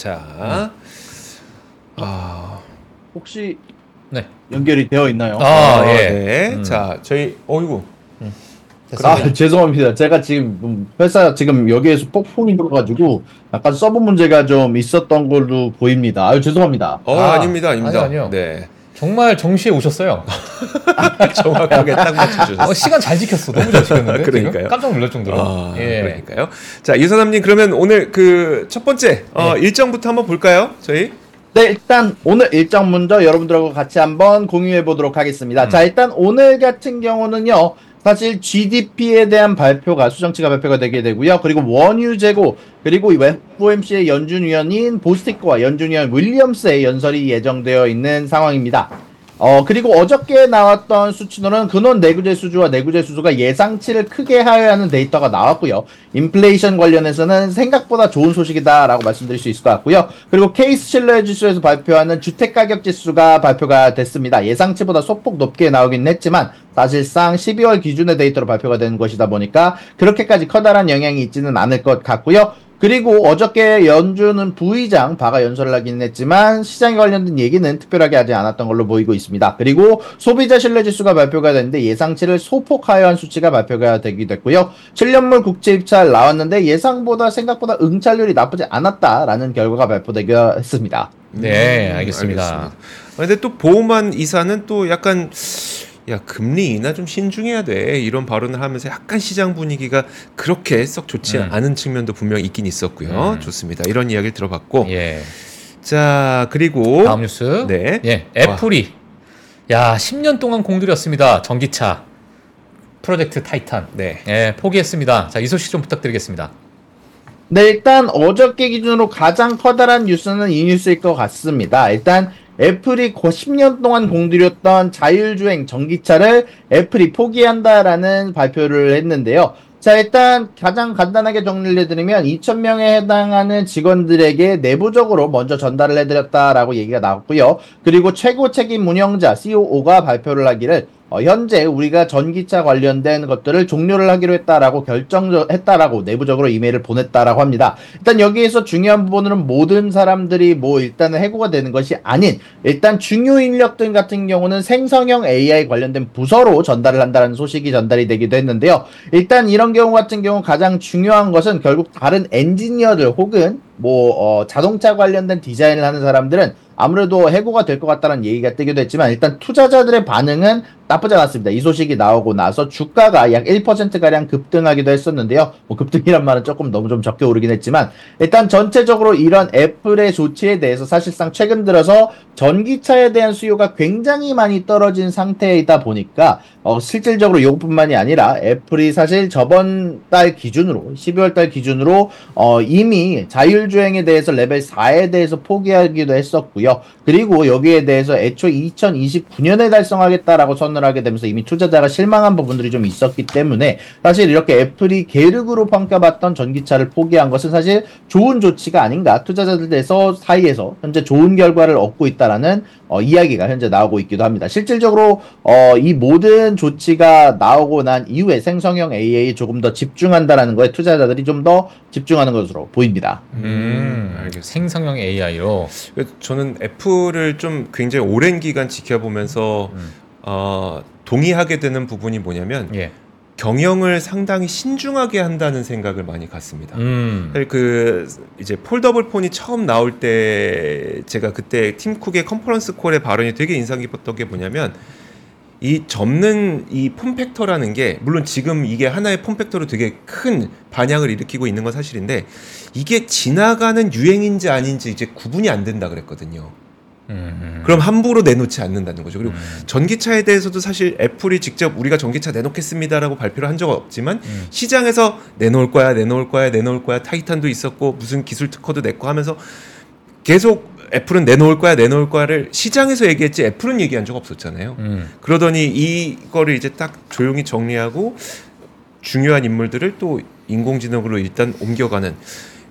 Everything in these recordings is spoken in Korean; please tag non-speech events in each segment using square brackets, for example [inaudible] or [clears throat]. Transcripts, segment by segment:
자, 아, 혹시 네. 연결이 되어 있나요? 아, 예. 네. 음. 자, 저희 어이구. 됐습니다. 아, 죄송합니다. 제가 지금 음, 회사 지금 여기에서 폭풍이 불어가지고 약간 서버 문제가 좀 있었던 걸로 보입니다. 아유 죄송합니다. 어, 아, 아, 닙니다 아닙니다. 아니요. 네. 정말 정시에 오셨어요. 정확하게 딱 맞춰주셨어요. 어, 시간 잘 지켰어. 너무 잘 지켰는데. 그러니까요. 지금 깜짝 놀랄 정도로. 아, 예. 그러니까요. 자, 이사남님 그러면 오늘 그 첫 번째 어, 네. 일정부터 한번 볼까요? 저희. 네, 일단 오늘 일정 먼저 여러분들하고 같이 한번 공유해 보도록 하겠습니다. 자, 일단 오늘 같은 경우는요. 사실 GDP에 대한 발표가 수정치가 발표가 되게 되고요. 그리고 원유 재고 그리고 FOMC의 연준 위원인 보스티크와 연준 위원 윌리엄스의 연설이 예정되어 있는 상황입니다. 어 그리고 어저께 나왔던 수치로는 근원 내구재 수주와 내구재 수주가 예상치를 크게 하회하는 데이터가 나왔고요. 인플레이션 관련해서는 생각보다 좋은 소식이다라고 말씀드릴 수 있을 것 같고요. 그리고 케이스 신뢰 지수에서 발표하는 주택 가격 지수가 발표가 됐습니다. 예상치보다 소폭 높게 나오긴 했지만 사실상 12월 기준의 데이터로 발표가 되는 것이다 보니까 그렇게까지 커다란 영향이 있지는 않을 것 같고요. 그리고 어저께 연준은 부의장 바가 연설을 하긴 했지만 시장에 관련된 얘기는 특별하게 하지 않았던 걸로 보이고 있습니다. 그리고 소비자 신뢰 지수가 발표가 됐는데 예상치를 소폭 하회한 수치가 발표가 되기도 했고요. 7년물 국채 입찰 나왔는데 예상보다 생각보다 응찰률이 나쁘지 않았다라는 결과가 발표되기도 했습니다. 네, 알겠습니다. 아, 근데 또 보험한 이사는 또 약간 야 금리 인하 좀 신중해야 돼 이런 발언을 하면서 약간 시장 분위기가 그렇게 썩 좋지 음. 않은 측면도 분명 있긴 있었고요. 음. 좋습니다. 이런 이야기를 들어봤고 예. 자 그리고 다음 뉴스. 네. 예. 애플이 야, 10년 동안 공들였습니다. 전기차 프로젝트 타이탄. 네. 예, 포기했습니다. 자, 이 소식 좀 부탁드리겠습니다. 네, 일단 어저께 기준으로 가장 커다란 뉴스는 이 뉴스일 것 같습니다. 일단 애플이 10년 동안 공들였던 자율주행 전기차를 애플이 포기한다라는 발표를 했는데요. 자, 일단 가장 간단하게 정리를 해드리면 2,000명에 해당하는 직원들에게 내부적으로 먼저 전달을 해드렸다라고 얘기가 나왔고요. 그리고 최고 책임 운영자 COO가 발표를 하기를 어, 현재 우리가 전기차 관련된 것들을 종료를 하기로 했다라고 결정했다라고 내부적으로 이메일을 보냈다라고 합니다. 일단 여기에서 중요한 부분은 모든 사람들이 뭐 일단은 해고가 되는 것이 아닌 일단 중요 인력들 같은 경우는 생성형 AI 관련된 부서로 전달을 한다는 소식이 전달이 되기도 했는데요. 일단 이런 경우 같은 경우 가장 중요한 것은 결국 다른 엔지니어들 혹은 뭐 어, 자동차 관련된 디자인을 하는 사람들은 아무래도 해고가 될 것 같다는 얘기가 뜨기도 했지만 일단 투자자들의 반응은 나쁘지 않았습니다. 이 소식이 나오고 나서 주가가 약 1%가량 급등하기도 했었는데요. 뭐 급등이란 말은 조금 너무 좀 적게 오르긴 했지만 일단 전체적으로 이런 애플의 조치에 대해서 사실상 최근 들어서 전기차에 대한 수요가 굉장히 많이 떨어진 상태이다 보니까 어, 실질적으로 이것뿐만이 아니라 애플이 사실 저번 달 기준으로 12월 달 기준으로 어, 이미 자율주행에 대해서 레벨 4에 대해서 포기하기도 했었고요. 그리고 여기에 대해서 애초 2029년에 달성하겠다라고 선언 을 하게 되면서 이미 투자자가 실망한 부분들이 좀 있었기 때문에 사실 이렇게 애플이 계륵으로 평가받던 전기차를 포기한 것은 사실 좋은 조치가 아닌가 투자자들에서 사이에서 현재 좋은 결과를 얻고 있다라는 어, 이야기가 현재 나오고 있기도 합니다. 실질적으로 어, 이 모든 조치가 나오고 난 이후에 생성형 AI에 조금 더 집중한다라는 거에 투자자들이 좀 더 집중하는 것으로 보입니다. 음, 알겠습니다. 생성형 AI로. 저는 애플을 좀 굉장히 오랜 기간 지켜보면서 음. 어, 동의하게 되는 부분이 뭐냐면 예. 경영을 상당히 신중하게 한다는 생각을 많이 갖습니다. 음. 그 이제 foldable phone이 처음 나올 때 제가 그때 팀 쿡의 conference call의 발언이 되게 인상 깊었던 게 뭐냐면 이 접는 이 form factor라는 게 물론 지금 이게 하나의 form factor로 되게 큰 반향을 일으키고 있는 건 사실인데 이게 지나가는 유행인지 아닌지 이제 구분이 안 된다 그랬거든요. 음. 그럼 함부로 내놓지 않는다는 거죠. 그리고 음. 전기차에 대해서도 사실 애플이 직접 우리가 전기차 내놓겠습니다라고 발표를 한 적은 없지만 음. 시장에서 내놓을 거야, 내놓을 거야, 내놓을 거야. 타이탄도 있었고 무슨 기술 특허도 냈고 하면서 계속 애플은 내놓을 거야, 내놓을 거야를 시장에서 얘기했지 애플은 얘기한 적 없었잖아요. 음. 그러더니 이거를 이제 딱 조용히 정리하고 중요한 인물들을 또 인공지능으로 일단 옮겨가는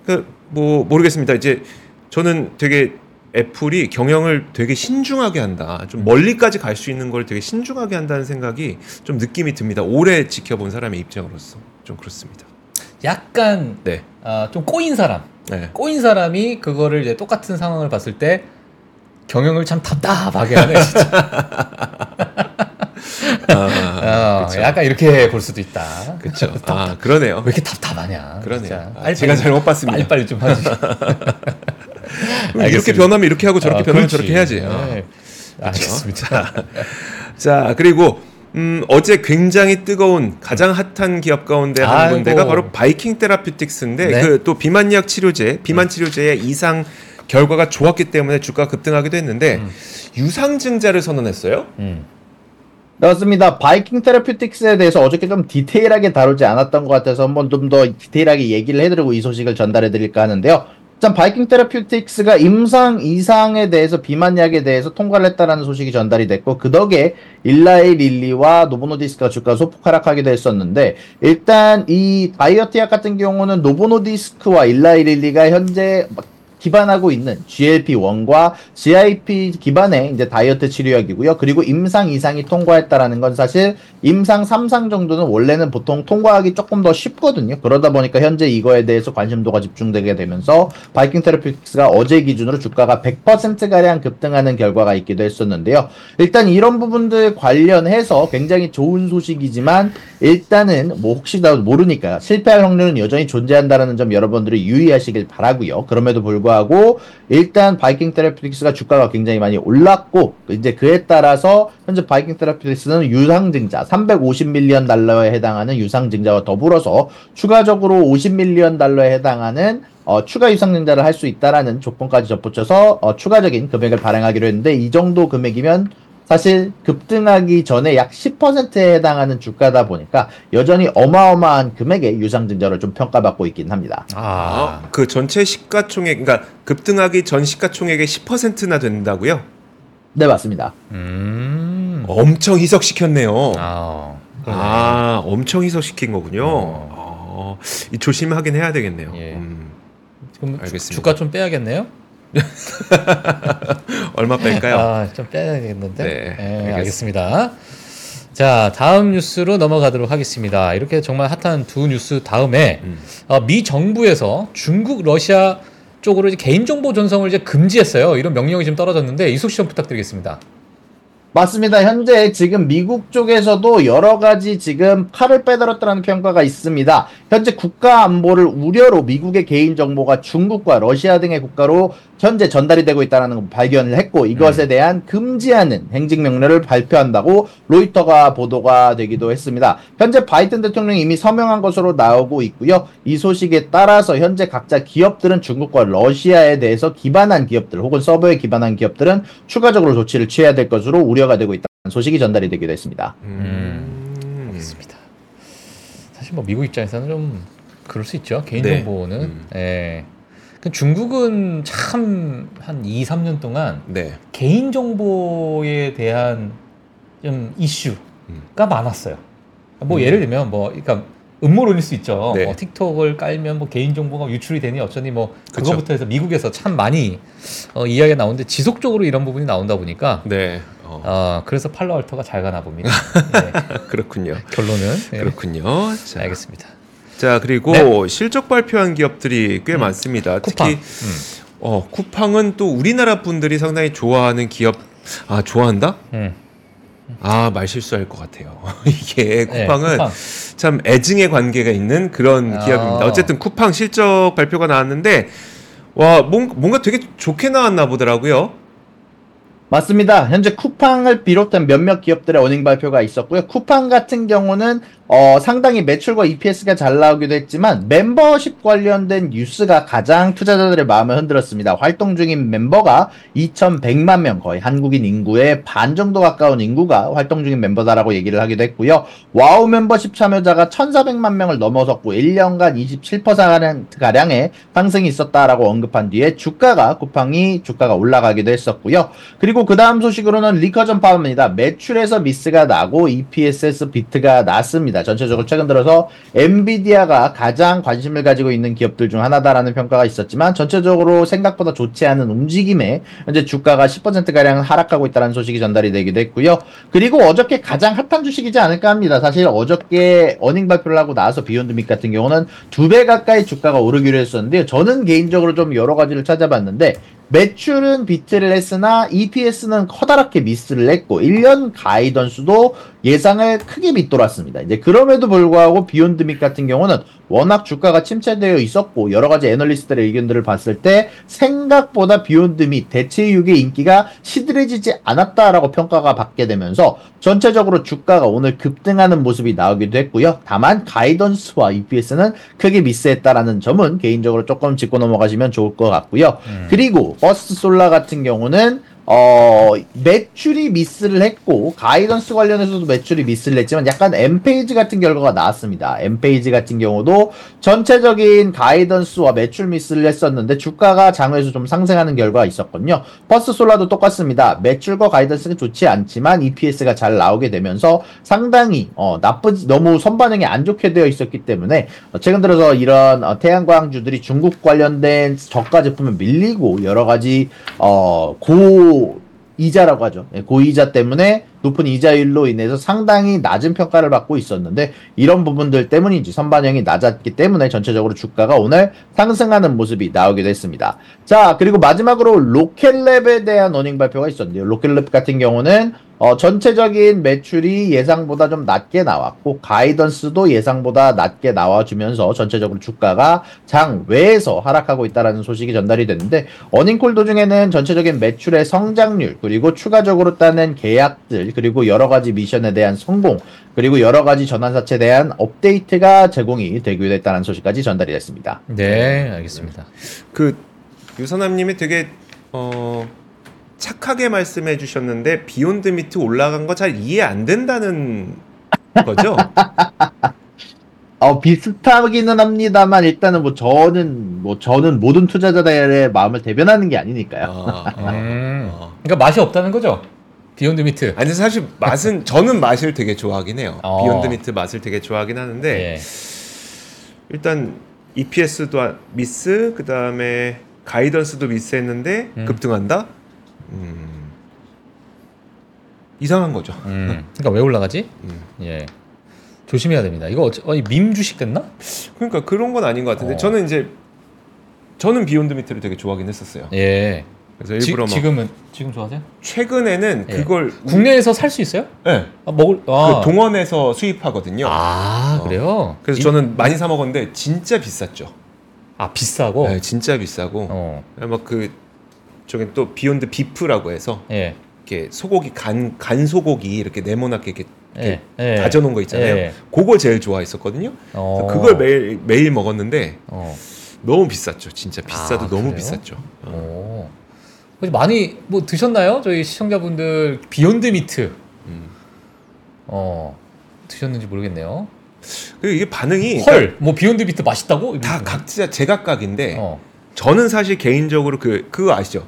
그뭐 모르겠습니다. 이제 저는 되게 애플이 경영을 되게 신중하게 한다. 좀 멀리까지 갈 수 있는 걸 되게 신중하게 한다는 생각이 좀 느낌이 듭니다. 오래 지켜본 사람의 입장으로서 좀 그렇습니다. 약간 네. 아, 좀 꼬인 사람. 네. 꼬인 사람이 그거를 이제 똑같은 상황을 봤을 때 경영을 참 답답하게 하네 진짜. [laughs] 아, 어. 약간 이렇게 볼 수도 있다. 그렇죠. 아, 그러네요. 왜 이렇게 답답하냐? 그러네요. 아, 제가 잘못 봤습니다. 빨리빨리 좀 하지. [laughs] 이렇게 알겠습니다. 변하면 이렇게 하고 저렇게 아, 변하면 그렇지. 저렇게 해야지. 아. 네. 알겠습니다. [laughs] 자, 그리고 음, 어제 굉장히 뜨거운 가장 핫한 기업 가운데 한 아이고. 군데가 바로 바이킹 테라퓨틱스인데 네. 그또 비만약 치료제, 비만 치료제의 이상 결과가 좋았기 때문에 주가가 급등하기도 했는데 음. 유상증자를 선언했어요. 음. 그렇습니다. 바이킹 테라퓨틱스에 대해서 어저께 좀 디테일하게 다루지 않았던 것 같아서 한번 좀 더 디테일하게 얘기를 해드리고 이 소식을 전달해 드릴까 하는데요. 일단 바이킹 테라퓨틱스가 임상 2상에 대해서 비만 약에 대해서 통과를 했다라는 소식이 전달이 됐고 그 덕에 일라이 릴리와 노보노디스크가 주가 소폭 하락하기도 했었는데 일단 이 다이어트 약 같은 경우는 노보노디스크와 일라이 릴리가 현재 기반하고 있는 GLP-1과 GIP 기반의 이제 다이어트 치료약이고요. 그리고 임상 이상이 통과했다라는 건 사실 임상 3상 정도는 원래는 보통 통과하기 조금 더 쉽거든요. 그러다 보니까 현재 이거에 대해서 관심도가 집중되게 되면서 바이킹 테라피틱스가 어제 기준으로 주가가 100%가량 급등하는 결과가 있기도 했었는데요. 일단 이런 부분들 관련해서 굉장히 좋은 소식이지만 일단은 뭐 혹시라도 모르니까 실패할 확률은 여전히 존재한다는 점 여러분들이 유의하시길 바라고요. 그럼에도 불구하고 일단 바이킹 테라피틱스가 주가가 굉장히 많이 올랐고 이제 그에 따라서 현재 바이킹 테라피틱스는 유상증자 350밀리언 달러에 해당하는 유상증자와 더불어서 추가적으로 50밀리언 달러에 해당하는 어, 추가 유상증자를 할 수 있다라는 조건까지 접붙여서 어, 추가적인 금액을 발행하기로 했는데 이 정도 금액이면 사실 급등하기 전에 약 10%에 해당하는 주가다 보니까 여전히 어마어마한 금액의 유상 증자로 좀 평가받고 있긴 합니다. 아. 어, 그 전체 시가총액, 그러니까 급등하기 전 시가총액의 10%나 된다고요? 네, 맞습니다. 음. 엄청 희석시켰네요. 아. 아, 엄청 희석시킨 거군요. 어. 어, 이 조심하긴 해야 되겠네요. 예. 음, 그럼 주- 알겠습니다. 주가 좀 빼야겠네요? [laughs] 얼마 뺄까요? 아, 좀 빼야겠는데. 네, 예, 알겠습니다. 알겠습니다. 자, 다음 뉴스로 넘어가도록 하겠습니다. 이렇게 정말 핫한 두 뉴스 다음에 음. 어, 미 정부에서 중국, 러시아 쪽으로 이제 개인정보 전송을 이제 금지했어요. 이런 명령이 지금 떨어졌는데 이 소식 좀 부탁드리겠습니다. 맞습니다. 현재 지금 미국 쪽에서도 여러 가지 지금 칼을 빼들었다는 평가가 있습니다. 현재 국가 안보를 우려로 미국의 개인 정보가 중국과 러시아 등의 국가로 현재 전달이 되고 있다는 걸 발견을 했고 이것에 대한 금지하는 행정 명령을 발표한다고 로이터가 보도가 되기도 했습니다. 현재 바이든 대통령이 이미 서명한 것으로 나오고 있고요. 이 소식에 따라서 현재 각자 기업들은 중국과 러시아에 대해서 기반한 기업들 혹은 서버에 기반한 기업들은 추가적으로 조치를 취해야 될 것으로 우려 가 되고 있다는 소식이 전달이 되기도 했습니다. 음. 알겠습니다. 사실 뭐 미국 입장에서는 좀 그럴 수 있죠. 개인 네. 정보는. 음. 예. 그 중국은 참 한 2, 3년 동안 네. 개인 정보에 대한 좀 이슈가 음. 많았어요. 뭐 예를 들면 뭐 그러니까 음모론일 수 있죠. 네. 뭐 틱톡을 깔면 뭐 개인 정보가 유출이 되니 어쩌니 뭐 그쵸. 그거부터 해서 미국에서 참 많이 어, 이야기가 나오는데 지속적으로 이런 부분이 나온다 보니까 네. 어, 어, 그래서 팔로 알터가 잘 가나 봅니다. [laughs] 네, 그렇군요. 결론은 네. 그렇군요. 자, 알겠습니다. 자 그리고 네. 실적 발표한 기업들이 꽤 음. 많습니다. 쿠팡. 특히 어, 쿠팡은 또 우리나라 분들이 상당히 좋아하는 기업. 아 좋아한다? 음. 아 말 실수할 것 같아요. [laughs] 이게 네, 쿠팡은 쿠팡. 참 애증의 관계가 있는 그런 아. 기업입니다. 어쨌든 쿠팡 실적 발표가 나왔는데 와 뭔- 뭔가 되게 좋게 나왔나 보더라고요. 맞습니다. 현재 쿠팡을 비롯한 몇몇 기업들의 earning 발표가 있었고요. 쿠팡 같은 경우는 어, 상당히 매출과 EPS가 잘 나오기도 했지만 멤버십 관련된 뉴스가 가장 투자자들의 마음을 흔들었습니다. 활동 중인 멤버가 2,100만 명 거의 한국인 인구의 반 정도 가까운 인구가 활동 중인 멤버다라고 얘기를 하기도 했고요. 와우 멤버십 참여자가 1,400만 명을 넘어섰고 1년간 27%가량의 상승이 있었다라고 언급한 뒤에 주가가 쿠팡이 주가가 올라가기도 했었고요. 그리고 그 다음 소식으로는 리커전 파마입니다. 매출에서 miss가 나고 EPS에서 beat가 났습니다. 있습니다. 전체적으로 최근 들어서 엔비디아가 가장 관심을 가지고 있는 기업들 중 하나다라는 평가가 있었지만 전체적으로 생각보다 좋지 않은 움직임에 현재 주가가 10%가량 하락하고 있다는 소식이 전달이 되기도 했고요. 그리고 어저께 가장 핫한 주식이지 않을까 합니다. 사실 어저께 earning 발표를 하고 나서 비욘드 밋 같은 경우는 두 배 가까이 주가가 오르기도 했었는데요. 저는 개인적으로 좀 여러 가지를 찾아봤는데 매출은 beat를 했으나 EPS는 커다랗게 miss를 했고 1년 guidance도 예상을 크게 밑돌았습니다. 이제 그럼에도 불구하고 비욘드 밋 같은 경우는 워낙 주가가 침체되어 있었고 여러 가지 애널리스트들의 의견들을 봤을 때 생각보다 비욘드 밋 대체육의 인기가 시들해지지 않았다라고 평가가 받게 되면서 전체적으로 주가가 오늘 급등하는 모습이 나오기도 했고요. 다만 guidance와 EPS는 크게 miss했다라는 점은 개인적으로 조금 짚고 넘어가시면 좋을 것 같고요. 그리고 퍼스트 솔라 같은 경우는 어, 매출이 miss를 했고, guidance 관련해서도 매출이 miss를 했지만, 약간 엔페이즈 같은 결과가 나왔습니다. 엔페이즈 같은 경우도 전체적인 guidance와 매출 miss를 했었는데, 주가가 장외에서 좀 상승하는 결과가 있었거든요. 퍼스트 솔라도 똑같습니다. 매출과 guidance가 좋지 않지만, EPS가 잘 나오게 되면서 상당히, 어, 나쁘지, 너무 선반영이 안 좋게 되어 있었기 때문에, 어, 최근 들어서 이런 어, 태양광주들이 중국 관련된 저가 제품을 밀리고, 여러 가지, 어, 고, 이자라고 하죠. 예, 고이자 때문에 높은 이자율로 인해서 상당히 낮은 평가를 받고 있었는데 이런 부분들 때문인지 선반영이 낮았기 때문에 전체적으로 주가가 오늘 상승하는 모습이 나오기도 했습니다. 자 그리고 마지막으로 로켓랩에 대한 earning 발표가 있었는데요. 로켓랩 같은 경우는 어, 전체적인 매출이 예상보다 좀 낮게 나왔고 guidance도 예상보다 낮게 나와주면서 전체적으로 주가가 장외에서 하락하고 있다라는 소식이 전달이 됐는데 earning call 도중에는 전체적인 매출의 성장률 그리고 추가적으로 따낸 계약들 그리고 여러 가지 미션에 대한 성공 그리고 여러 가지 전환사채에 대한 업데이트가 제공이 되기도 했다는 소식까지 전달이 됐습니다. 네, 알겠습니다. 그 유사남님이 되게 어 착하게 말씀해 주셨는데 비욘드 미트 올라간 거 잘 이해 안 된다는 거죠? [laughs] 어, 비슷하기는 합니다만 일단은 뭐 저는 뭐 저는 모든 투자자들의 마음을 대변하는 게 아니니까요. 아, 아, 음. 아. 그러니까 맛이 없다는 거죠? 비욘드 미트. 아니 사실 맛은 저는 맛을 되게 좋아하긴 해요. 어. 비욘드 미트 맛을 되게 좋아하긴 하는데 예. 일단 EPS도 miss 그 다음에 guidance도 miss했는데 음. 급등한다. 음, 이상한 거죠. 음. 그러니까 왜 올라가지? 음. 예. 조심해야 됩니다. 이거 아니 밈 주식 됐나? 그러니까 그런 건 아닌 것 같은데 어. 저는 이제 저는 비욘드 미트를 되게 좋아하긴 했었어요. 예. 그래서 지, 일부러 막 지금은 지금 좋아하세요? 최근에는 예. 그걸 국내에서 살 수 있어요? 네, 아, 먹을 그 아. 동원에서 수입하거든요. 아, 어. 그래요? 그래서 이- 저는 많이 사 먹었는데 진짜 비쌌죠. 아 비싸고. 네, 진짜 비싸고 어. 막그 저기 또 비욘드 비프라고 해서 예. 이렇게 소고기 간, 간 소고기 이렇게 네모나게 이렇게, 이렇게 예. 예. 다져놓은 거 있잖아요. 예. 그걸 제일 좋아했었거든요. 어. 그걸 매일 매일 먹었는데 어. 너무 비쌌죠. 진짜 비싸도 아, 너무? 비쌌죠. 어. 오. 그래서 많이 뭐 드셨나요? 저희 시청자분들 비욘드 미트. 음. 어. 드셨는지 모르겠네요. 그리고 이게 반응이 헐, 뭐 비욘드 미트 맛있다고? 다 각자 제각각인데 어. 저는 사실 개인적으로 그 그거 아시죠?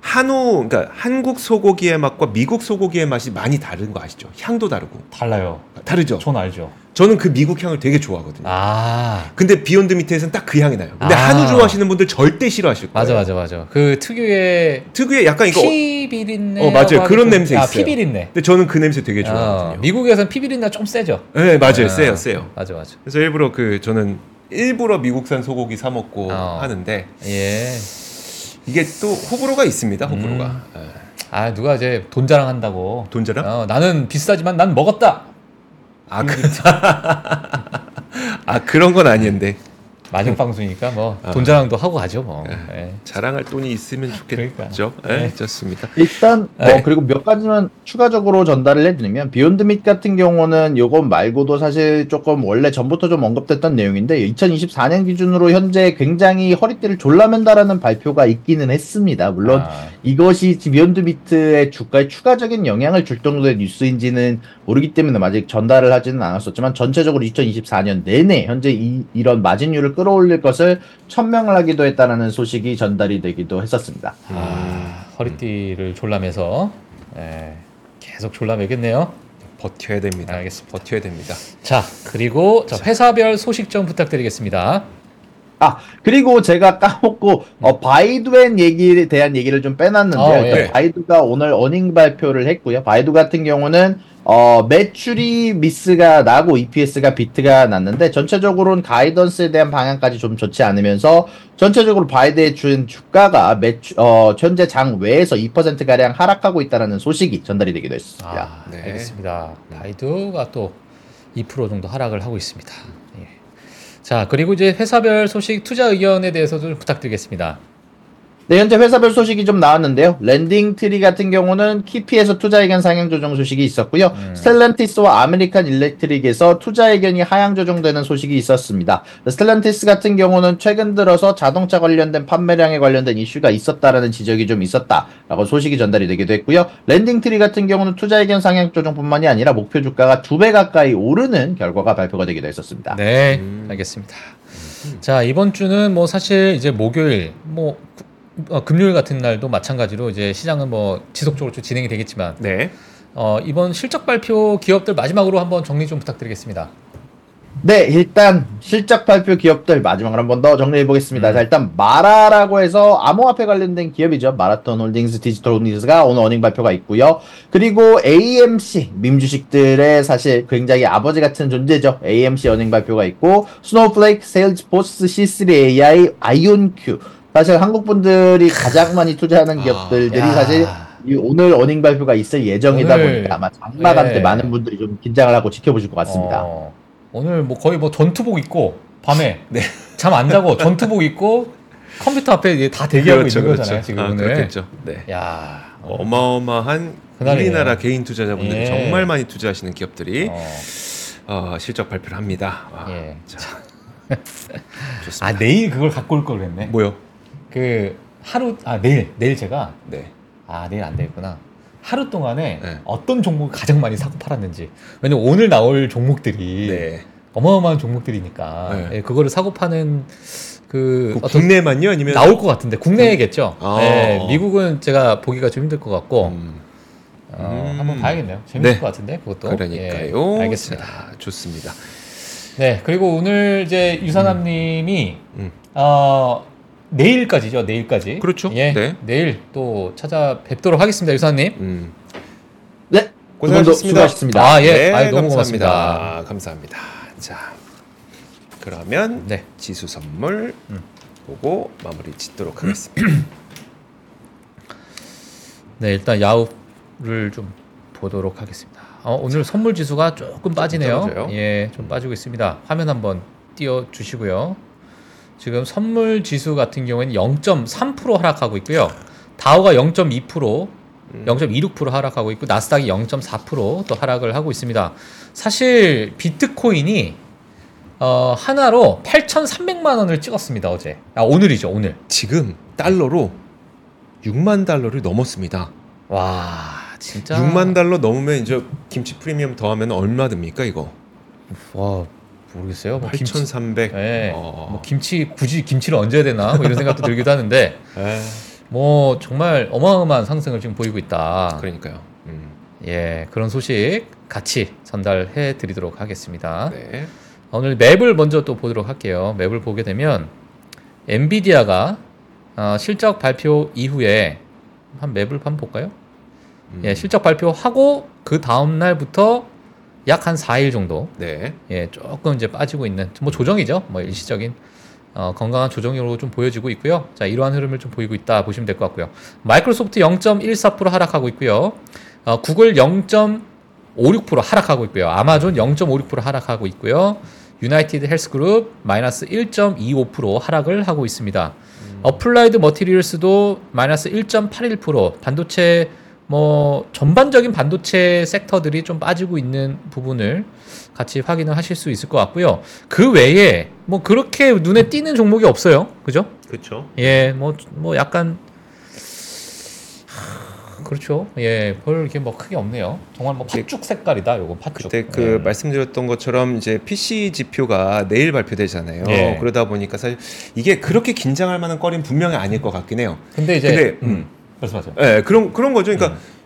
한우 그러니까 한국 소고기의 맛과 미국 소고기의 맛이 많이 다른 거 아시죠? 향도 다르고 달라요. 다르죠. 전 알죠. 저는 그 미국 향을 되게 좋아하거든요. 아. 근데 비욘드 미트에서는 딱 그 향이 나요. 근데 아. 한우 좋아하시는 분들 절대 싫어하실 거예요. 맞아 맞아 맞아. 그 특유의 특유의 약간 이거 피 비린내. 어, 맞아요. 그런 냄새 아, 있어요. 피 비린내. 근데 저는 그 냄새 되게 어, 좋아하거든요. 미국에서는 피 비린내가 좀 세죠. 네 맞아요, 아, 세요, 세요. 맞아 맞아. 그래서 일부러 그 저는 일부러 미국산 소고기 사 먹고 어. 하는데 예. 이게 또 호불호가 있습니다. 호불호가 음. 예. 아 누가 이제 돈 자랑한다고. 돈 자랑? 어, 나는 비싸지만 난 먹었다. 아, 그, [laughs] 아 그런 건 아닌데 마지막 방송이니까 뭐 아. 돈 자랑도 하고 가죠 뭐. 예. 자랑할 돈이 있으면 좋겠죠. 그러니까. 예, 네. 좋습니다. 일단 네. 어 그리고 몇 가지만 추가적으로 전달을 해드리면 비욘드 미트 같은 경우는 요것 말고도 사실 조금 원래 전부터 좀 언급됐던 내용인데 2024년 기준으로 현재 굉장히 허리띠를 졸라맨다라는 발표가 있기는 했습니다. 물론 아, 이것이 비욘드 미트의 주가에 추가적인 영향을 줄 정도의 뉴스인지는 모르기 때문에 아직 전달을 하지는 않았었지만 전체적으로 2024년 내내 현재 이, 이런 마진율을 끌어올릴 것을 천명을 하기도 했다라는 소식이 전달이 되기도 했었습니다. 아, 허리띠를 졸라매서 예, 계속 졸라매겠네요. 버텨야 됩니다. 알겠습니다. 버텨야 됩니다. 자, 그리고 자, 회사별 소식 좀 부탁드리겠습니다. 아 그리고 제가 까먹고 어, 바이두엔 얘기에 대한 얘기를 좀 빼놨는데요. 어, 일단 예. 바이두가 오늘 어닝 발표를 했고요. 바이두 같은 경우는 어, 매출이 미스가 나고 EPS가 비트가 났는데 전체적으로는 가이던스에 대한 방향까지 좀 좋지 않으면서 전체적으로 바이두의 준 주가가 매출 어, 현재 장 외에서 2% 가량 하락하고 있다는 소식이 전달이 되기도 했습니다. 아, 네. 알겠습니다. 바이두가 또 2% 정도 하락을 하고 있습니다. 예. 자, 그리고 이제 회사별 소식 투자 의견에 대해서도 좀 부탁드리겠습니다. 네, 현재 회사별 소식이 좀 나왔는데요. 렌딩트리 같은 경우는 키프에서 투자 의견 상향 조정 소식이 있었고요. 음. 스텔란티스와 아메리칸 일렉트릭에서 투자 의견이 하향 조정되는 소식이 있었습니다. 스텔란티스 같은 경우는 최근 들어서 자동차 관련된 판매량에 관련된 이슈가 있었다라는 지적이 좀 있었다라고 소식이 전달이 되기도 했고요. 렌딩트리 같은 경우는 투자 의견 상향 조정뿐만이 아니라 목표 주가가 두 배 가까이 오르는 결과가 발표가 되기도 했었습니다. 네, 음. 알겠습니다. 자, 이번 주는 뭐 사실 이제 목요일, 뭐 구- 어, 금요일 같은 날도 마찬가지로 이제 시장은 뭐 지속적으로 좀 진행이 되겠지만 네. 어, 이번 실적 발표 기업들 마지막으로 한번 정리 좀 부탁드리겠습니다. 네, 일단 실적 발표 기업들 마지막으로 한 번 더 정리해 보겠습니다. 음. 자, 일단 마라라고 해서 암호화폐 관련된 기업이죠. 마라톤 홀딩스 디지털 홀딩스가 오늘 어닝 발표가 있고요. 그리고 AMC 밈주식들의 사실 굉장히 아버지 같은 존재죠. AMC 어닝 발표가 있고 스노우플레이크, 세일즈포스, C3AI, 아이온큐 사실 한국 분들이 가장 많이 투자하는 아, 기업들들이 야. 사실 이 오늘 어닝 발표가 있을 예정이다 오늘, 보니까 아마 장마감 네. 때 많은 분들이 좀 긴장을 하고 지켜보실 것 같습니다. 어, 오늘 뭐 거의 뭐 전투복 입고 밤에 네. 잠안 자고 전투복 입고 컴퓨터 앞에 다 대기하고 있는 거잖아요 지금 아, 오늘. 그렇겠죠. 네. 야, 어, 어마어마한 그날이네요. 우리나라 개인 투자자분들이 예. 정말 많이 투자하시는 기업들이 어, 어, 실적 발표를 합니다. 아, 예. 자, 좋습니다. [laughs] 아 내일 그걸 갖고 올 걸 그랬네. 뭐요? 그 하루 아 내일 내일 제가 네. 아 내일 안 되겠구나. 하루 동안에 네. 어떤 종목을 가장 많이 사고 팔았는지. 왜냐면 오늘 나올 종목들이 네. 어마어마한 종목들이니까 네. 예, 그거를 사고 파는 그 그 어떤 국내만요, 아니면 나올 것 같은데 국내겠죠. 아. 네, 미국은 제가 보기가 좀 힘들 것 같고 음, 어, 음. 한번 봐야겠네요. 재밌을 네. 것 같은데 그것도. 그러니까요. 예, 알겠습니다. 자, 좋습니다. 네 그리고 오늘 이제 유사남님이 음. 어, 내일까지죠. 내일까지. 그렇죠. 예, 네. 내일 또 찾아뵙도록 하겠습니다, 유사님. 음. 네, 고생하셨습니다. 수고하셨습니다. 아 예, 네, 아이, 너무 감사합니다. 고맙습니다. 감사합니다. 자, 그러면 네. 지수 선물 음. 보고 마무리 짓도록 하겠습니다. [clears throat] 네, 일단 야후를 좀 보도록 하겠습니다. 어, 오늘 선물 지수가 조금 빠지네요. 떨어져요. 예, 좀 빠지고 있습니다. 화면 한번 띄워 주시고요. 지금 선물 지수 같은 경우에는 0.3% 하락하고 있고요. 다우가 0.2%, 음. 0.26% 하락하고 있고 나스닥이 0.4%또 하락을 하고 있습니다. 사실 비트코인이 어, 하나로 8,300만 원을 찍었습니다, 어제. 아, 오늘이죠, 오늘. 지금 달러로 6만 달러를 넘었습니다. 와, 진짜 6만 달러 넘으면 이제 김치 프리미엄 더하면 얼마 듭니까 이거? 와 모르겠어요. 뭐 김치, 8,300. 예, 어. 뭐 김치 굳이 김치를 얹어야 되나 뭐 이런 생각도 들기도 하는데 에, [laughs] 뭐 정말 어마어마한 상승을 지금 보이고 있다. 그러니까요. 음, 예 그런 소식 같이 전달해 드리도록 하겠습니다. 네. 오늘 맵을 먼저 또 보도록 할게요. 맵을 보게 되면 엔비디아가 어, 실적 발표 이후에 한 맵을 한번 볼까요? 음, 예 실적 발표하고 그 다음 날부터 약 한 4일 정도 네. 예, 조금 이제 빠지고 있는 뭐 조정이죠. 뭐 일시적인 어, 건강한 조정으로 좀 보여지고 있고요. 자, 이러한 흐름을 좀 보이고 있다 보시면 될 것 같고요. 마이크로소프트 0.14% 하락하고 있고요. 어, 구글 0.56% 하락하고 있고요. 아마존 0.56% 하락하고 있고요. 유나이티드 헬스그룹 마이너스 1.25% 하락을 하고 있습니다. 어플라이드 머티리얼스도 마이너스 1.81% 반도체 뭐 전반적인 반도체 섹터들이 좀 빠지고 있는 부분을 같이 확인을 하실 수 있을 것 같고요. 그 외에 뭐 그렇게 눈에 띄는 종목이 없어요. 그죠? 그렇죠. 예, 뭐, 뭐 약간 하, 그렇죠. 예, 별 이렇게 뭐 크게 없네요. 정말 뭐 팥죽 색깔이다. 요거 팥죽. 그때 그 예. 말씀드렸던 것처럼 이제 PC 지표가 내일 발표되잖아요. 예. 그러다 보니까 사실 이게 그렇게 긴장할 만한 거리는 분명히 아닐 것 같긴 해요. 근데 이제 근데 음, 음, 말씀하세요. 예, 그런 그런 거죠. 그러니까 음.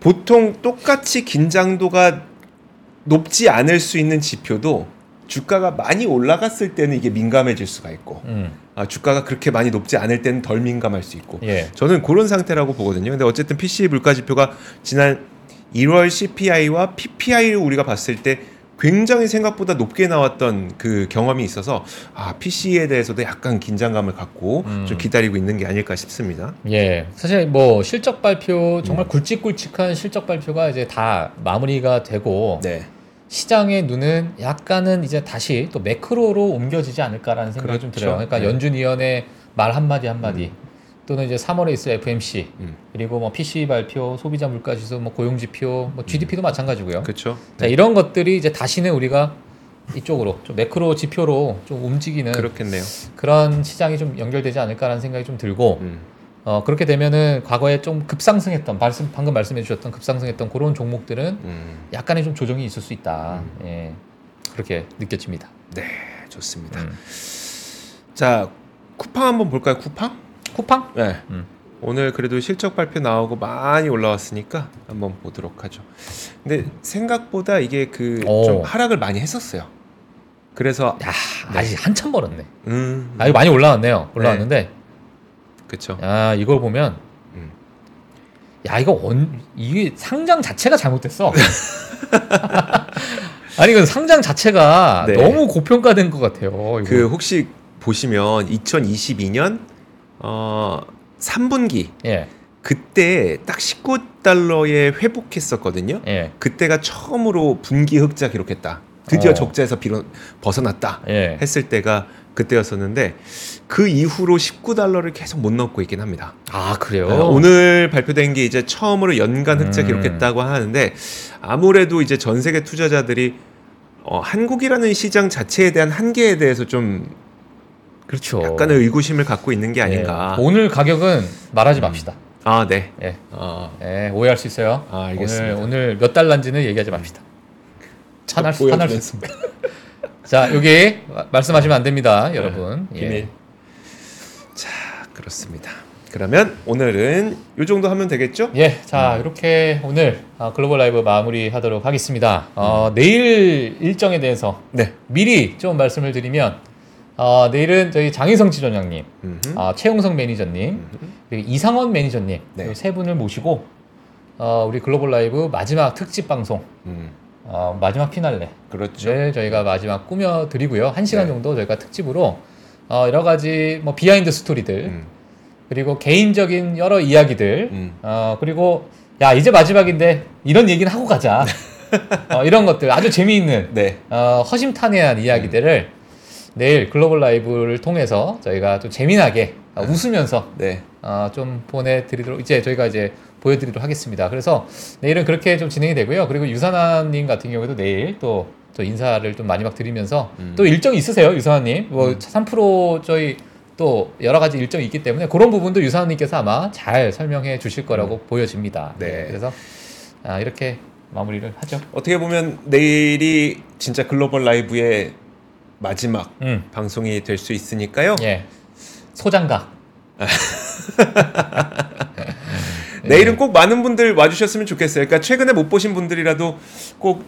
보통 똑같이 긴장도가 높지 않을 수 있는 지표도 주가가 많이 올라갔을 때는 이게 민감해질 수가 있고 음. 아, 주가가 그렇게 많이 높지 않을 때는 덜 민감할 수 있고 예. 저는 그런 상태라고 보거든요. 근데 어쨌든 PCE 물가 지표가 지난 1월 CPI와 PPI를 우리가 봤을 때 굉장히 생각보다 높게 나왔던 그 경험이 있어서 아 PC에 대해서도 약간 긴장감을 갖고 음. 좀 기다리고 있는 게 아닐까 싶습니다. 예, 사실 뭐 실적 발표 음. 정말 굵직굵직한 실적 발표가 이제 다 마무리가 되고 네, 시장의 눈은 약간은 이제 다시 또 매크로로 옮겨지지 않을까라는 생각이 좀 그렇죠. 들어요. 그러니까 네. 연준 위원의 말 한마디 한마디 또는 이제 3월에 있을 FMC 음. 그리고 뭐 PC 발표, 소비자 물가 지수, 뭐 고용 지표, 뭐 GDP도 마찬가지고요. 그렇죠. 자, 이런 것들이 이제 다시는 우리가 이쪽으로 좀 매크로 지표로 좀 움직이는 그렇겠네요. 그런 시장이 좀 연결되지 않을까라는 생각이 좀 들고 음. 어, 그렇게 되면은 과거에 좀 급상승했던 말씀 방금 말씀해 주셨던 급상승했던 그런 종목들은 음. 약간의 좀 조정이 있을 수 있다. 예. 그렇게 느껴집니다. 네, 좋습니다. 음. 자, 쿠팡 한번 볼까요? 쿠팡? 쿠팡? 네. 음. 오늘 그래도 실적 발표 나오고 많이 올라왔으니까 한번 보도록 하죠. 근데 생각보다 이게 그 오. 좀 하락을 많이 했었어요. 그래서 야, 아직 한참 멀었네. 음, 아, 이거 많이 올라왔네요. 올라왔는데 그렇죠. 야, 이걸 보면 음. 야, 이거 언 이게 상장 자체가 잘못됐어. [laughs] [laughs] 아니, 그 상장 자체가 네. 너무 고평가된 것 같아요. 이거. 그 혹시 보시면 2022년 어 3분기 예, 그때 딱 19달러에 회복했었거든요. 예, 그때가 처음으로 분기 흑자 기록했다. 드디어 어. 적자에서 비로, 벗어났다. 예. 했을 때가 그때였었는데 그 이후로 19달러를 계속 못 넘고 있긴 합니다. 아, 그래요? 어, 오늘 발표된 게 이제 처음으로 연간 흑자 음. 기록했다고 하는데 아무래도 이제 전 세계 투자자들이 어, 한국이라는 시장 자체에 대한 한계에 대해서 좀 그렇죠. 약간의 의구심을 갖고 있는 게 아닌가. 예. 오늘 가격은 말하지 맙시다. 아, 네. 예. 아, 예, 오해할 수 있어요. 아, 알겠습니다. 오늘, 오늘 몇 달란지는 얘기하지 맙시다. 산할 수, 산할 수. 있습니다. [laughs] 자, 여기 마- 말씀하시면 안 됩니다, 여러분. 예. 비밀. 자, 그렇습니다. 그러면 오늘은 요 정도 하면 되겠죠? 예, 자 이렇게 오늘 아, 글로벌 라이브 마무리하도록 하겠습니다. 어, 내일 일정에 대해서 네. 미리 좀 말씀을 드리면 어, 내일은 저희 장희성 지점장님. 아, 최용성 매니저님, 음흠. 그리고 이상원 매니저님 네. 이 세 분을 모시고 어, 우리 글로벌 라이브 마지막 특집 방송 음, 어, 마지막 피날레 그렇죠. 를 저희가 마지막 꾸며 드리고요. 한 시간 네. 정도 저희가 특집으로 어, 여러 가지 뭐 비하인드 스토리들 음, 그리고 개인적인 여러 이야기들 음. 어 그리고 야 이제 마지막인데 이런 얘기는 하고 가자 [laughs] 어, 이런 것들 아주 재미있는 네. 어, 허심탄회한 이야기들을 내일 글로벌 라이브를 통해서 저희가 좀 재미나게 어, 웃으면서 네. 어, 좀 보내드리도록 이제 저희가 이제 보여드리도록 하겠습니다. 그래서 내일은 그렇게 좀 진행이 되고요. 그리고 유사나님 같은 경우에도 내일 또, 또 인사를 좀 마지막 드리면서 음. 또 일정이 있으세요, 유사나님. 뭐 음. 3% 저희 또 여러 가지 일정이 있기 때문에 그런 부분도 유사나님께서 아마 잘 설명해 주실 거라고 보여집니다. 네. 네, 그래서 아, 이렇게 마무리를 하죠. 어떻게 보면 내일이 진짜 글로벌 라이브의 마지막 음, 방송이 될 수 있으니까요. 예. 소장각. [laughs] 내일은 꼭 많은 분들 와주셨으면 좋겠어요. 그러니까 최근에 못 보신 분들이라도 꼭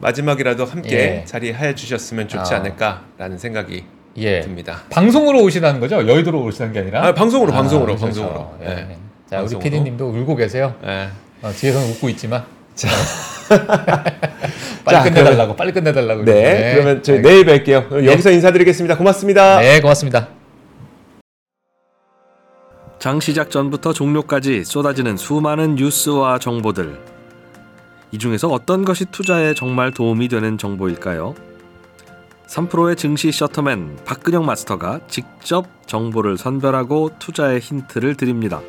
마지막이라도 함께 예. 자리해 주셨으면 좋지 아. 않을까라는 생각이 예. 듭니다. 방송으로 오시라는 거죠? 여의도로 오시는 게 아니라? 아, 방송으로, 방송으로, 그렇죠. 방송으로. 예. 예. 자, 우리 방송으로. PD님도 울고 계세요. 예. 어, 뒤에서는 웃고 있지만. 자. [laughs] 빨리 자, 끝내달라고, 빨리 끝내달라고. 네, 그러는데. 그러면 저희 알겠- 내일 뵐게요. 여기서 인사드리겠습니다. 고맙습니다. 네, 고맙습니다. 장 시작 전부터 종료까지 쏟아지는 수많은 뉴스와 정보들. 이 중에서 어떤 것이 투자에 정말 도움이 되는 정보일까요? 3프로의 증시 셔터맨 박근영 마스터가 직접 정보를 선별하고 투자의 힌트를 드립니다.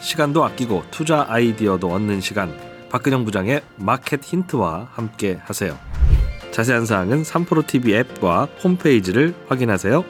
시간도 아끼고 투자 아이디어도 얻는 시간. 박근영 부장의 마켓 힌트와 함께 하세요. 자세한 사항은 3프로 TV 앱과 홈페이지를 확인하세요.